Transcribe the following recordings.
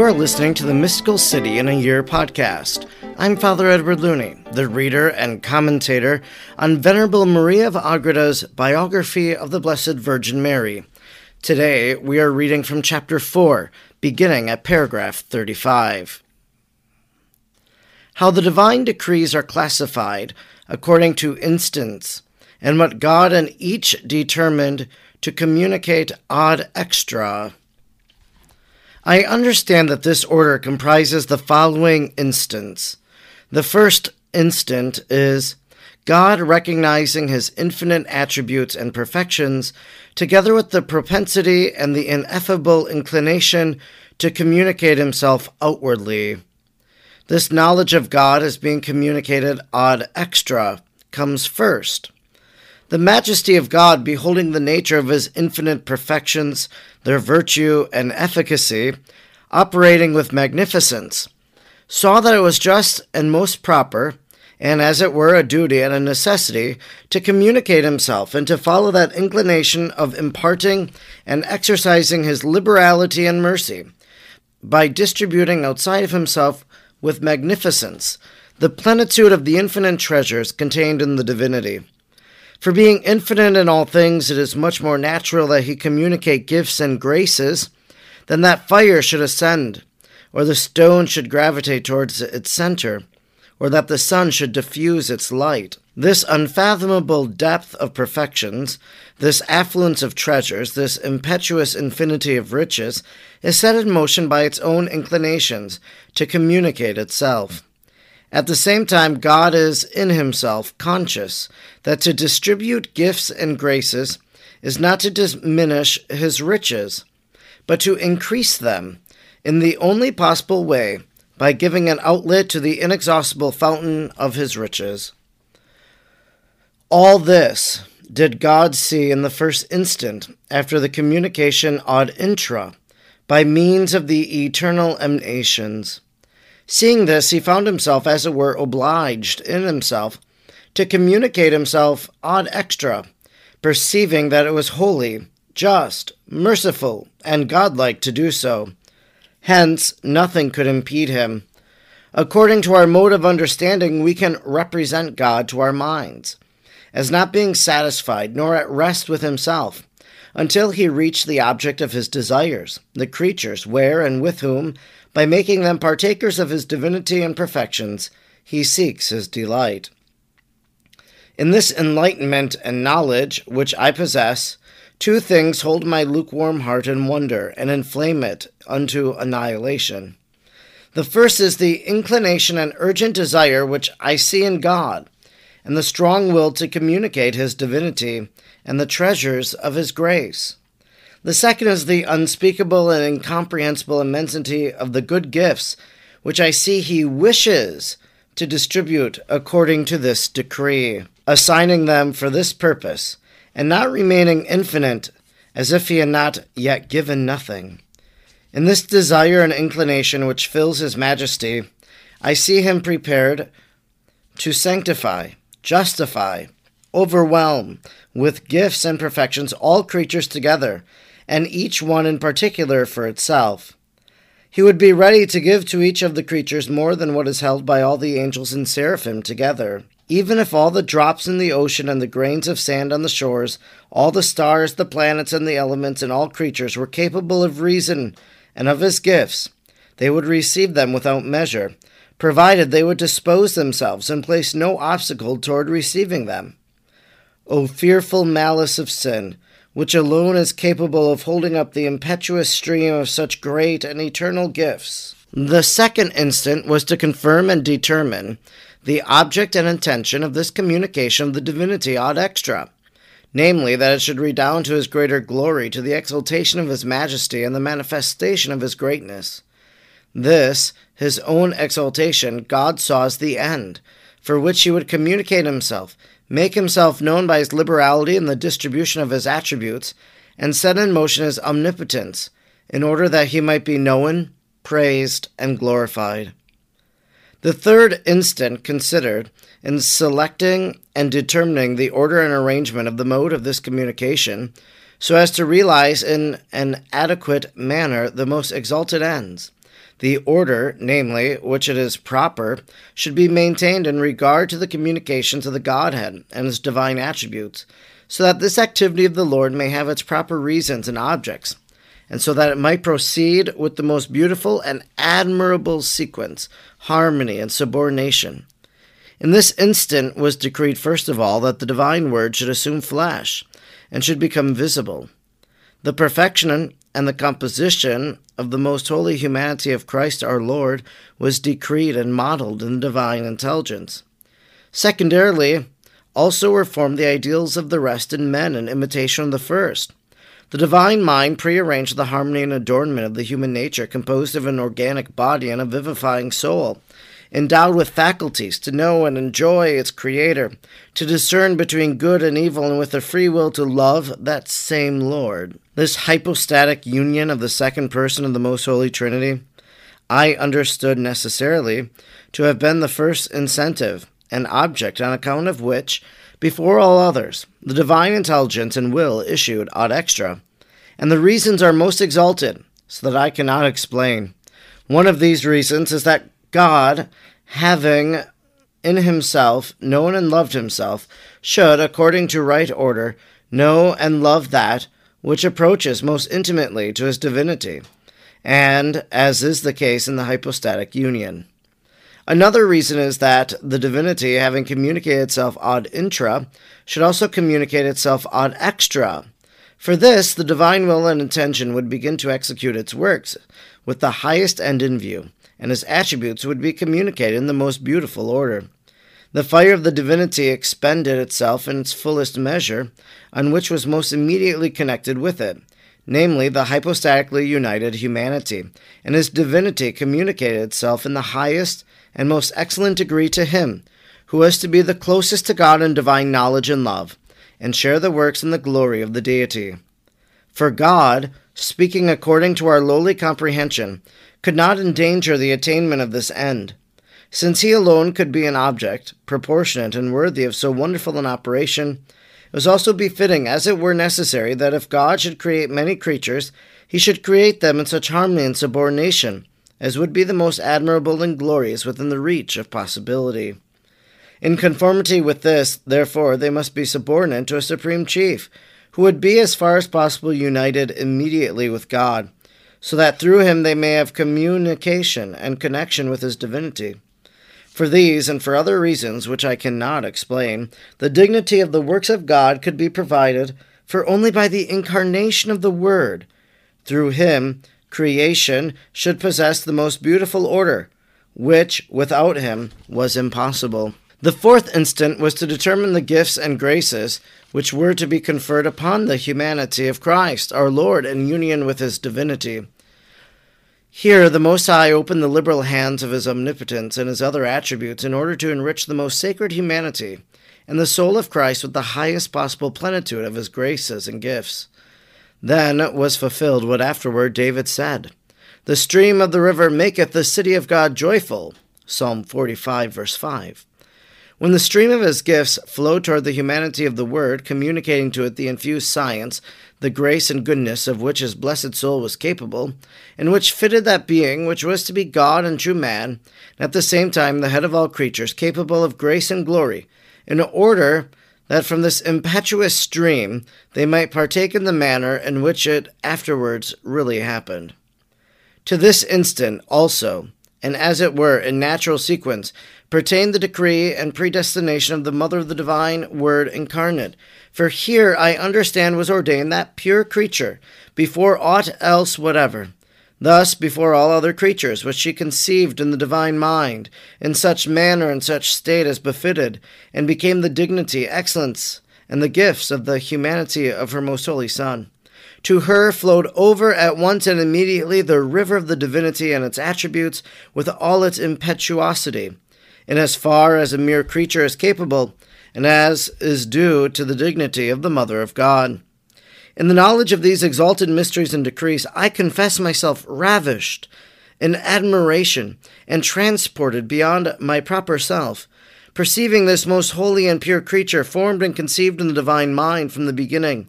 You're listening to the Mystical City in a Year podcast. I'm Father Edward Looney, the reader and commentator on Venerable Maria of Agreda's biography of the Blessed Virgin Mary. Today, we are reading from chapter 4, beginning at paragraph 35. How the divine decrees are classified according to instants, and what God and each determined to communicate ad extra. I understand that this order comprises the following instants the first instant is God recognizing his infinite attributes and perfections, together with the propensity and the ineffable inclination to communicate himself outwardly. This knowledge of God as being communicated ad extra comes first. The majesty of God, beholding the nature of his infinite perfections, their virtue and efficacy, operating with magnificence saw that it was just and most proper, and as it were a duty and a necessity, to communicate himself and to follow that inclination of imparting and exercising his liberality and mercy by distributing outside of himself with magnificence the plenitude of the infinite treasures contained in the divinity. For being infinite in all things, it is much more natural that he communicate gifts and graces than that fire should ascend or the stone should gravitate towards its center, or that the sun should diffuse its light. This unfathomable depth of perfections, this affluence of treasures, this impetuous infinity of riches, is set in motion by its own inclinations to communicate itself. At the same time, God is in himself conscious that to distribute gifts and graces is not to diminish his riches, but to increase them in the only possible way by giving an outlet to the inexhaustible fountain of his riches. All this did God see in the first instant after the communication ad intra by means of the eternal emanations. Seeing this, he found himself, as it were, obliged in himself to communicate himself ad extra, perceiving that it was holy, just, merciful, and godlike to do so Hence, nothing could impede him. According to our mode of understanding, we can represent God to our minds as not being satisfied nor at rest with himself until he reached the object of his desires, the creatures, where and with whom, by making them partakers of his divinity and perfections, he seeks his delight. In this enlightenment and knowledge which I possess, Two things hold my lukewarm heart in wonder and inflame it unto annihilation. The first is the inclination and urgent desire which I see in God, and the strong will to communicate His divinity and the treasures of His grace. The second is the unspeakable and incomprehensible immensity of the good gifts which I see He wishes to distribute according to this decree, assigning them for this purpose and not remaining infinite as if he had not yet given nothing. In this desire and inclination which fills his majesty, I see him prepared to sanctify, justify, overwhelm with gifts and perfections all creatures together, and each one in particular for itself. He would be ready to give to each of the creatures more than what is held by all the angels and seraphim together. Even if all the drops in the ocean and the grains of sand on the shores, all the stars, the planets, and the elements, and all creatures were capable of reason and of his gifts, they would receive them without measure, provided they would dispose themselves and place no obstacle toward receiving them. O fearful malice of sin, which alone is capable of holding up the impetuous stream of such great and eternal gifts! The second instant was to confirm and determine the object and intention of this communication of the divinity ad extra, namely, that it should redound to his greater glory, to the exaltation of his majesty, and the manifestation of his greatness. This, his own exaltation, God saw as the end, for which he would communicate himself, make himself known by his liberality in the distribution of his attributes, and set in motion his omnipotence, in order that he might be known, praised, and glorified. The third instant considered in selecting and determining the order and arrangement of the mode of this communication so as to realize in an adequate manner the most exalted ends. The order, namely, which it is proper, should be maintained in regard to the communications of the Godhead and its divine attributes, so that this activity of the Lord may have its proper reasons and objects, and so that it might proceed with the most beautiful and admirable sequence, harmony, and subordination. In this instant was decreed, first of all, that the divine word should assume flesh and should become visible. The perfection and the composition of the most holy humanity of Christ our Lord was decreed and modeled in divine intelligence. Secondarily, also were formed the ideals of the rest in men in imitation of the first. The divine mind prearranged the harmony and adornment of the human nature composed of an organic body and a vivifying soul, endowed with faculties to know and enjoy its Creator, to discern between good and evil, and with a free will to love that same Lord. This hypostatic union of the second person of the Most Holy Trinity, I understood necessarily to have been the first incentive and object on account of which, before all others, the divine intelligence and will issued ad extra, and the reasons are most exalted, so that I cannot explain. One of these reasons is that God, having in himself known and loved himself, should, according to right order, know and love that which approaches most intimately to his divinity, and as is the case in the hypostatic union. Another reason is that the divinity, having communicated itself ad intra, should also communicate itself ad extra. For this, the divine will and intention would begin to execute its works with the highest end in view and his attributes would be communicated in the most beautiful order. The fire of the divinity expended itself in its fullest measure, on which was most immediately connected with it, namely the hypostatically united humanity, and his divinity communicated itself in the highest and most excellent degree to him, who was to be the closest to God in divine knowledge and love, and share the works and the glory of the deity. For God, speaking according to our lowly comprehension, could not endanger the attainment of this end. Since he alone could be an object, proportionate and worthy of so wonderful an operation, it was also befitting, as it were necessary, that if God should create many creatures, he should create them in such harmony and subordination as would be the most admirable and glorious within the reach of possibility. In conformity with this, therefore, they must be subordinate to a supreme chief, who would be as far as possible united immediately with God, so that through him they may have communication and connection with his divinity. For these and for other reasons which I cannot explain, the dignity of the works of God could be provided for only by the incarnation of the Word. Through him, creation should possess the most beautiful order, which, without him, was impossible. The fourth instant was to determine the gifts and graces which were to be conferred upon the humanity of Christ, our Lord, in union with his divinity. Here, the Most High opened the liberal hands of his omnipotence and his other attributes in order to enrich the most sacred humanity and the soul of Christ with the highest possible plenitude of his graces and gifts. Then was fulfilled what afterward David said The stream of the river maketh the city of God joyful. Psalm 45, verse 5. When the stream of his gifts flowed toward the humanity of the Word, communicating to it the infused science, the grace and goodness of which his blessed soul was capable, and which fitted that being which was to be God and true man, and at the same time the head of all creatures, capable of grace and glory, in order that from this impetuous stream they might partake in the manner in which it afterwards really happened. To this instant also, and as it were in natural sequence, pertain the decree and predestination of the Mother of the Divine Word incarnate. For here I understand was ordained that pure creature, before aught else whatever. Thus, before all other creatures, was she conceived in the divine mind, in such manner and such state as befitted, and became the dignity, excellence, and the gifts of the humanity of her most holy Son. To her flowed over at once and immediately the river of the divinity and its attributes, with all its impetuosity in as far as a mere creature is capable, and as is due to the dignity of the Mother of God. In the knowledge of these exalted mysteries and decrees, I confess myself ravished in admiration and transported beyond my proper self, perceiving this most holy and pure creature formed and conceived in the divine mind from the beginning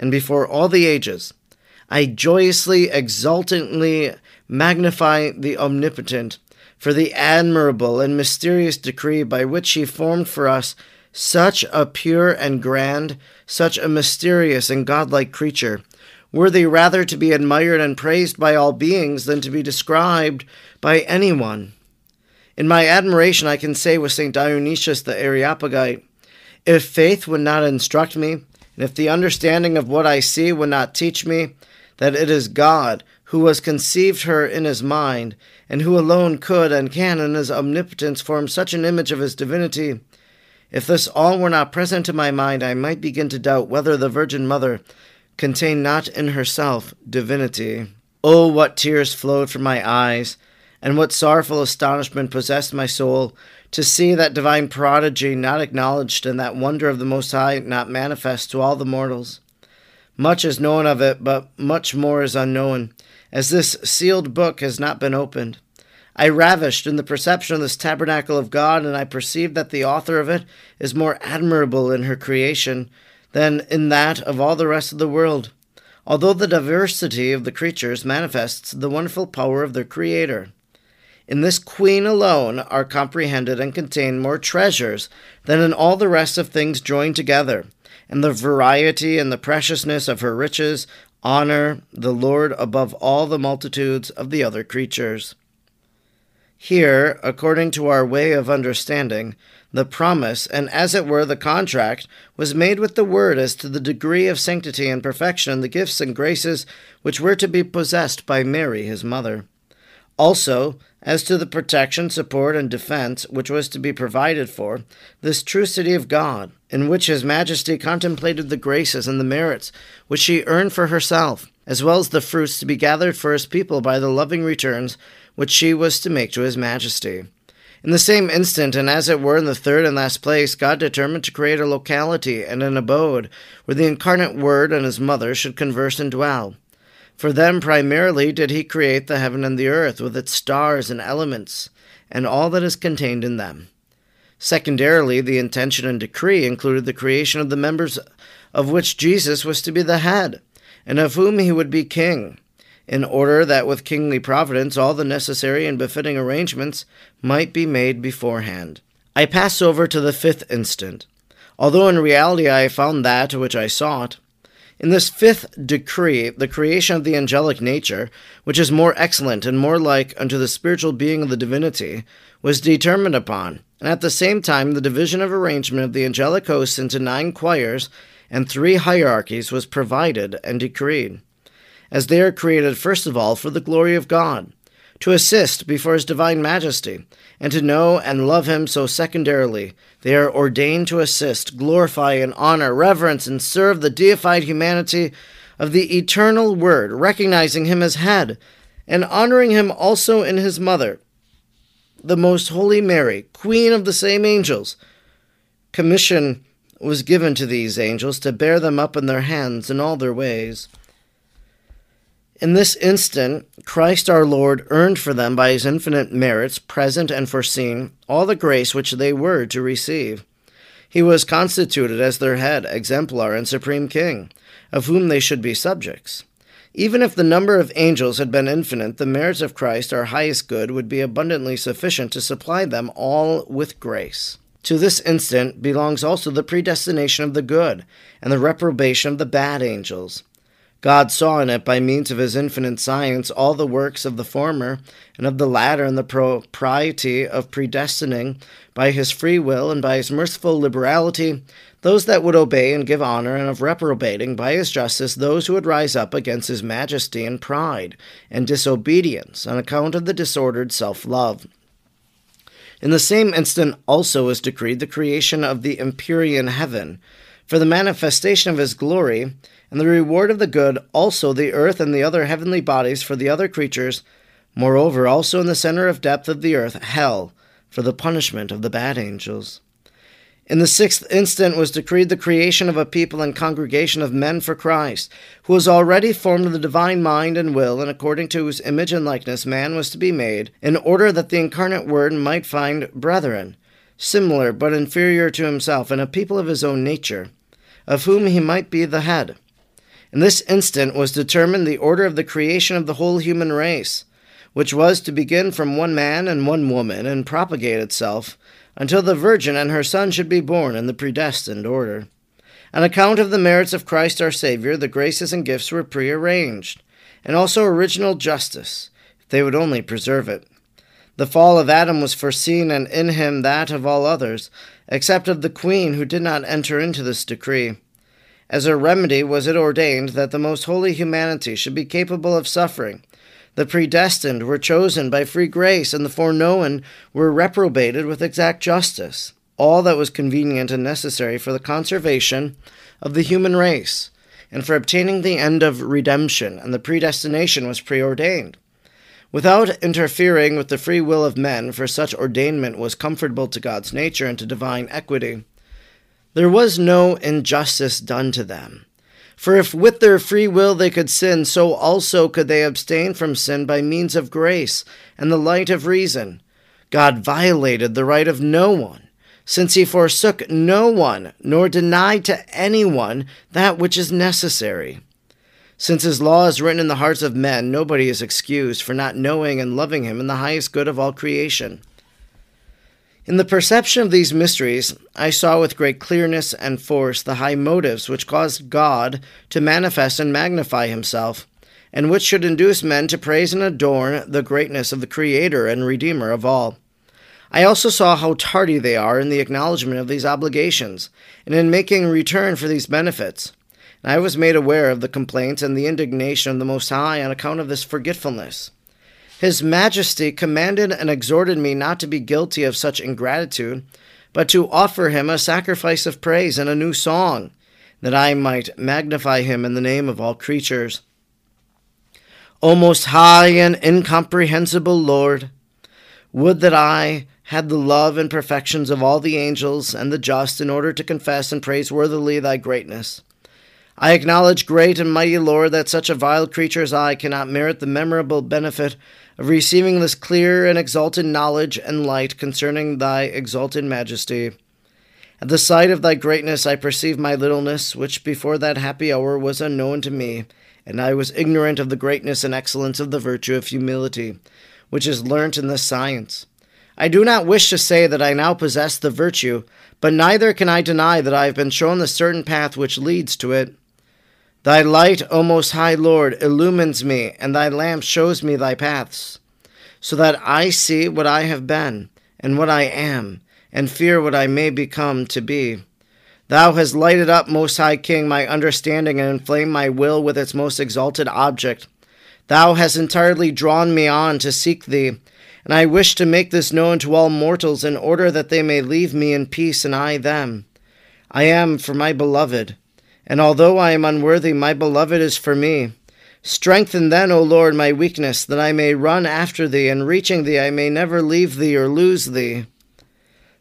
and before all the ages. I joyously, exultantly magnify the Omnipotent for the admirable and mysterious decree by which he formed for us such a pure and grand, such a mysterious and godlike creature, worthy rather to be admired and praised by all beings than to be described by anyone. In my admiration, I can say with St. Dionysius the Areopagite, if faith would not instruct me, and if the understanding of what I see would not teach me that it is God who has conceived her in his mind, and who alone could and can in his omnipotence form such an image of his divinity, if this all were not present to my mind, I might begin to doubt whether the Virgin Mother contained not in herself divinity. Oh, what tears flowed from my eyes, and what sorrowful astonishment possessed my soul to see that divine prodigy not acknowledged and that wonder of the Most High not manifest to all the mortals. Much is known of it, but much more is unknown, as this sealed book has not been opened. I ravished in the perception of this tabernacle of God, and I perceived that the author of it is more admirable in her creation than in that of all the rest of the world, although the diversity of the creatures manifests the wonderful power of their Creator. In this queen alone are comprehended and contained more treasures than in all the rest of things joined together, and the variety and the preciousness of her riches honor the Lord above all the multitudes of the other creatures. Here, according to our way of understanding, the promise, and as it were the contract, was made with the Word as to the degree of sanctity and perfection and the gifts and graces which were to be possessed by Mary, his mother. Also, as to the protection, support, and defense which was to be provided for this true city of God, in which His Majesty contemplated the graces and the merits which she earned for herself, as well as the fruits to be gathered for His people by the loving returns which she was to make to his majesty. In the same instant, and as it were in the third and last place, God determined to create a locality and an abode where the incarnate Word and his mother should converse and dwell. For them primarily did he create the heaven and the earth, with its stars and elements, and all that is contained in them. Secondarily, the intention and decree included the creation of the members of which Jesus was to be the head, and of whom he would be king in order that with kingly providence all the necessary and befitting arrangements might be made beforehand. I pass over to the fifth instant, although in reality I found that which I sought. In this fifth decree, the creation of the angelic nature, which is more excellent and more like unto the spiritual being of the divinity, was determined upon, and at the same time the division of arrangement of the angelic hosts into nine choirs and three hierarchies was provided and decreed. As they are created first of all for the glory of God, to assist before His divine majesty, and to know and love Him so secondarily. They are ordained to assist, glorify, and honor, reverence, and serve the deified humanity of the eternal Word, recognizing Him as head, and honoring Him also in His mother, the most holy Mary, Queen of the same angels. Commission was given to these angels to bear them up in their hands in all their ways. In this instant, Christ our Lord earned for them by his infinite merits, present and foreseen, all the grace which they were to receive. He was constituted as their head, exemplar, and supreme king, of whom they should be subjects. Even if the number of angels had been infinite, the merits of Christ, our highest good, would be abundantly sufficient to supply them all with grace. To this instant belongs also the predestination of the good, and the reprobation of the bad angels. God saw in it, by means of his infinite science, all the works of the former and of the latter, and the propriety of predestining, by his free will and by his merciful liberality, those that would obey and give honor, and of reprobating, by his justice, those who would rise up against his majesty in pride and disobedience, on account of the disordered self love. In the same instant also is decreed the creation of the empyrean heaven, for the manifestation of his glory and the reward of the good, also the earth and the other heavenly bodies for the other creatures, moreover, also in the center of depth of the earth, hell, for the punishment of the bad angels. In the sixth instant was decreed the creation of a people and congregation of men for Christ, who was already formed of the divine mind and will, and according to whose image and likeness man was to be made, in order that the incarnate Word might find brethren, similar but inferior to himself, and a people of his own nature, of whom he might be the head. In this instant was determined the order of the creation of the whole human race, which was to begin from one man and one woman and propagate itself until the Virgin and her Son should be born in the predestined order. On account of the merits of Christ our Savior, the graces and gifts were prearranged, and also original justice, if they would only preserve it. The fall of Adam was foreseen, and in him that of all others, except of the Queen, who did not enter into this decree. As a remedy was it ordained that the most holy humanity should be capable of suffering. The predestined were chosen by free grace, and the foreknown were reprobated with exact justice all that was convenient and necessary for the conservation of the human race, and for obtaining the end of redemption, and the predestination was preordained. Without interfering with the free will of men, for such ordainment was comfortable to God's nature and to divine equity, there was no injustice done to them. For if with their free will they could sin, so also could they abstain from sin by means of grace and the light of reason. God violated the right of no one since he forsook no one, nor denied to anyone that which is necessary. Since his law is written in the hearts of men, nobody is excused for not knowing and loving him in the highest good of all creation. In the perception of these mysteries, I saw with great clearness and force the high motives which caused God to manifest and magnify himself, and which should induce men to praise and adorn the greatness of the Creator and Redeemer of all. I also saw how tardy they are in the acknowledgement of these obligations, and in making return for these benefits. And I was made aware of the complaints and the indignation of the Most High on account of this forgetfulness. His Majesty commanded and exhorted me not to be guilty of such ingratitude, but to offer him a sacrifice of praise and a new song, that I might magnify him in the name of all creatures. O most high and incomprehensible Lord, would that I had the love and perfections of all the angels and the just in order to confess and praise worthily thy greatness. I acknowledge, great and mighty Lord, that such a vile creature as I cannot merit the memorable benefit of receiving this clear and exalted knowledge and light concerning thy exalted majesty. At the sight of thy greatness I perceive my littleness, which before that happy hour was unknown to me, and I was ignorant of the greatness and excellence of the virtue of humility, which is learnt in this science. I do not wish to say that I now possess the virtue, but neither can I deny that I have been shown the certain path which leads to it. Thy light, O Most High Lord, illumines me, and thy lamp shows me thy paths, so that I see what I have been, and what I am, and fear what I may become to be. Thou hast lighted up, Most High King, my understanding, and inflamed my will with its most exalted object. Thou hast entirely drawn me on to seek thee, and I wish to make this known to all mortals in order that they may leave me in peace and I them. I am for my beloved, and although I am unworthy, my beloved is for me. Strengthen then, O Lord, my weakness, that I may run after thee, and reaching thee I may never leave thee or lose thee.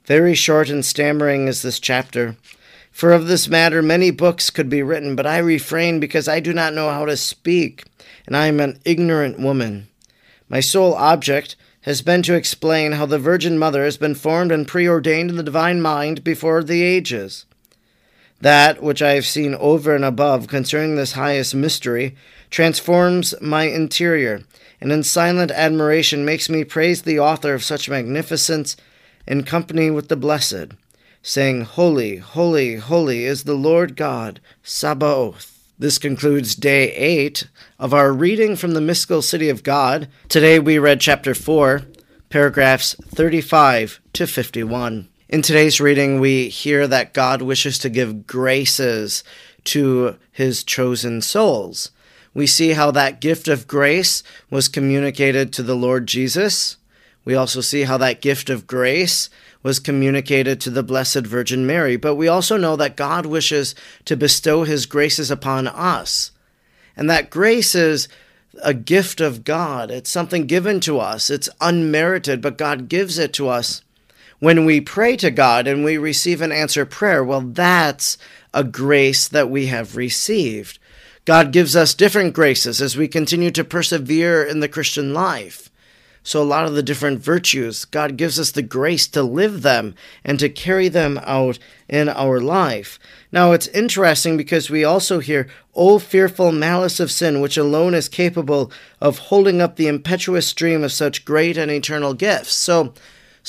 Very short and stammering is this chapter. For of this matter many books could be written, but I refrain because I do not know how to speak, and I am an ignorant woman. My sole object has been to explain how the Virgin Mother has been formed and preordained in the divine mind before the ages. That which I have seen over and above concerning this highest mystery transforms my interior, and in silent admiration makes me praise the author of such magnificence in company with the blessed, saying, Holy, holy, holy is the Lord God, Sabaoth. This concludes day 8 of our reading from the mystical city of God. Today we read chapter 4, paragraphs 35 to 51. In today's reading, we hear that God wishes to give graces to his chosen souls. We see how that gift of grace was communicated to the Lord Jesus. We also see how that gift of grace was communicated to the Blessed Virgin Mary, but we also know that God wishes to bestow his graces upon us. And that grace is a gift of God. It's something given to us. It's unmerited, but God gives it to us. When we pray to God and we receive an answer prayer, well, that's a grace that we have received. God gives us different graces as we continue to persevere in the Christian life. So, a lot of the different virtues, God gives us the grace to live them and to carry them out in our life. Now, it's interesting because we also hear, O fearful malice of sin, which alone is capable of holding up the impetuous stream of such great and eternal gifts. So,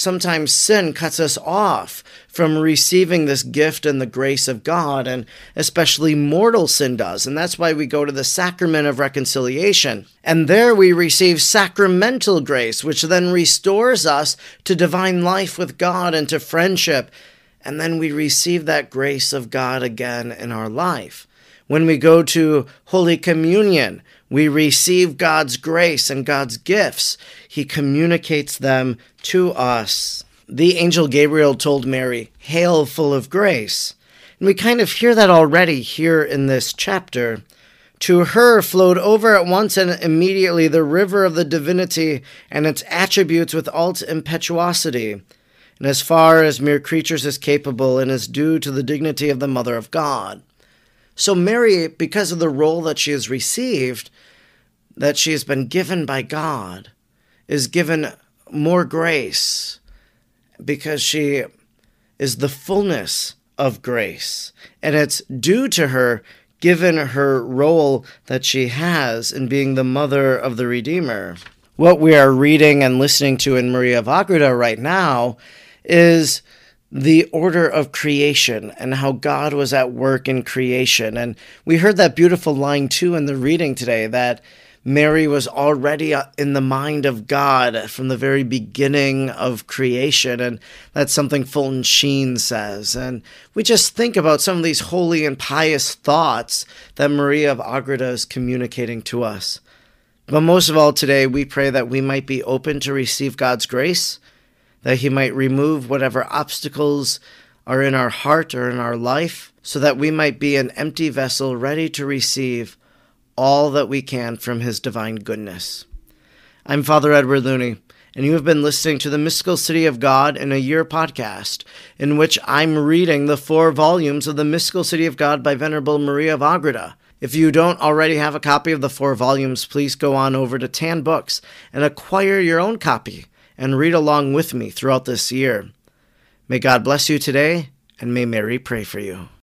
sometimes sin cuts us off from receiving this gift and the grace of God, and especially mortal sin does. And that's why we go to the sacrament of reconciliation. And there we receive sacramental grace, which then restores us to divine life with God and to friendship. And then we receive that grace of God again in our life. When we go to Holy Communion, we receive God's grace and God's gifts. He communicates them to us. The angel Gabriel told Mary, Hail, full of grace. And we kind of hear that already here in this chapter. To her flowed over at once and immediately the river of the divinity and its attributes with all its impetuosity, and as far as mere creatures is capable and is due to the dignity of the Mother of God. So, Mary, because of the role that she has received, that she has been given by God, is given more grace because she is the fullness of grace. And it's due to her, given her role that she has in being the mother of the Redeemer. What we are reading and listening to in Maria of Agreda right now is the order of creation and how God was at work in creation. And we heard that beautiful line too in the reading today that Mary was already uh, in the mind of God from the very beginning of creation. And that's something Fulton Sheen says. And we just think about some of these holy and pious thoughts that Maria of Agreda is communicating to us. But most of all, today, we pray that we might be open to receive God's grace that He might remove whatever obstacles are in our heart or in our life, so that we might be an empty vessel ready to receive all that we can from His divine goodness. I'm Father Edward Looney, and you have been listening to the Mystical City of God in a Year podcast, in which I'm reading the four volumes of the Mystical City of God by Venerable Maria of Agreda. If you don't already have a copy of the four volumes, please go on over to Tan Books and acquire your own copy and read along with me throughout this year. May God bless you today, and may Mary pray for you.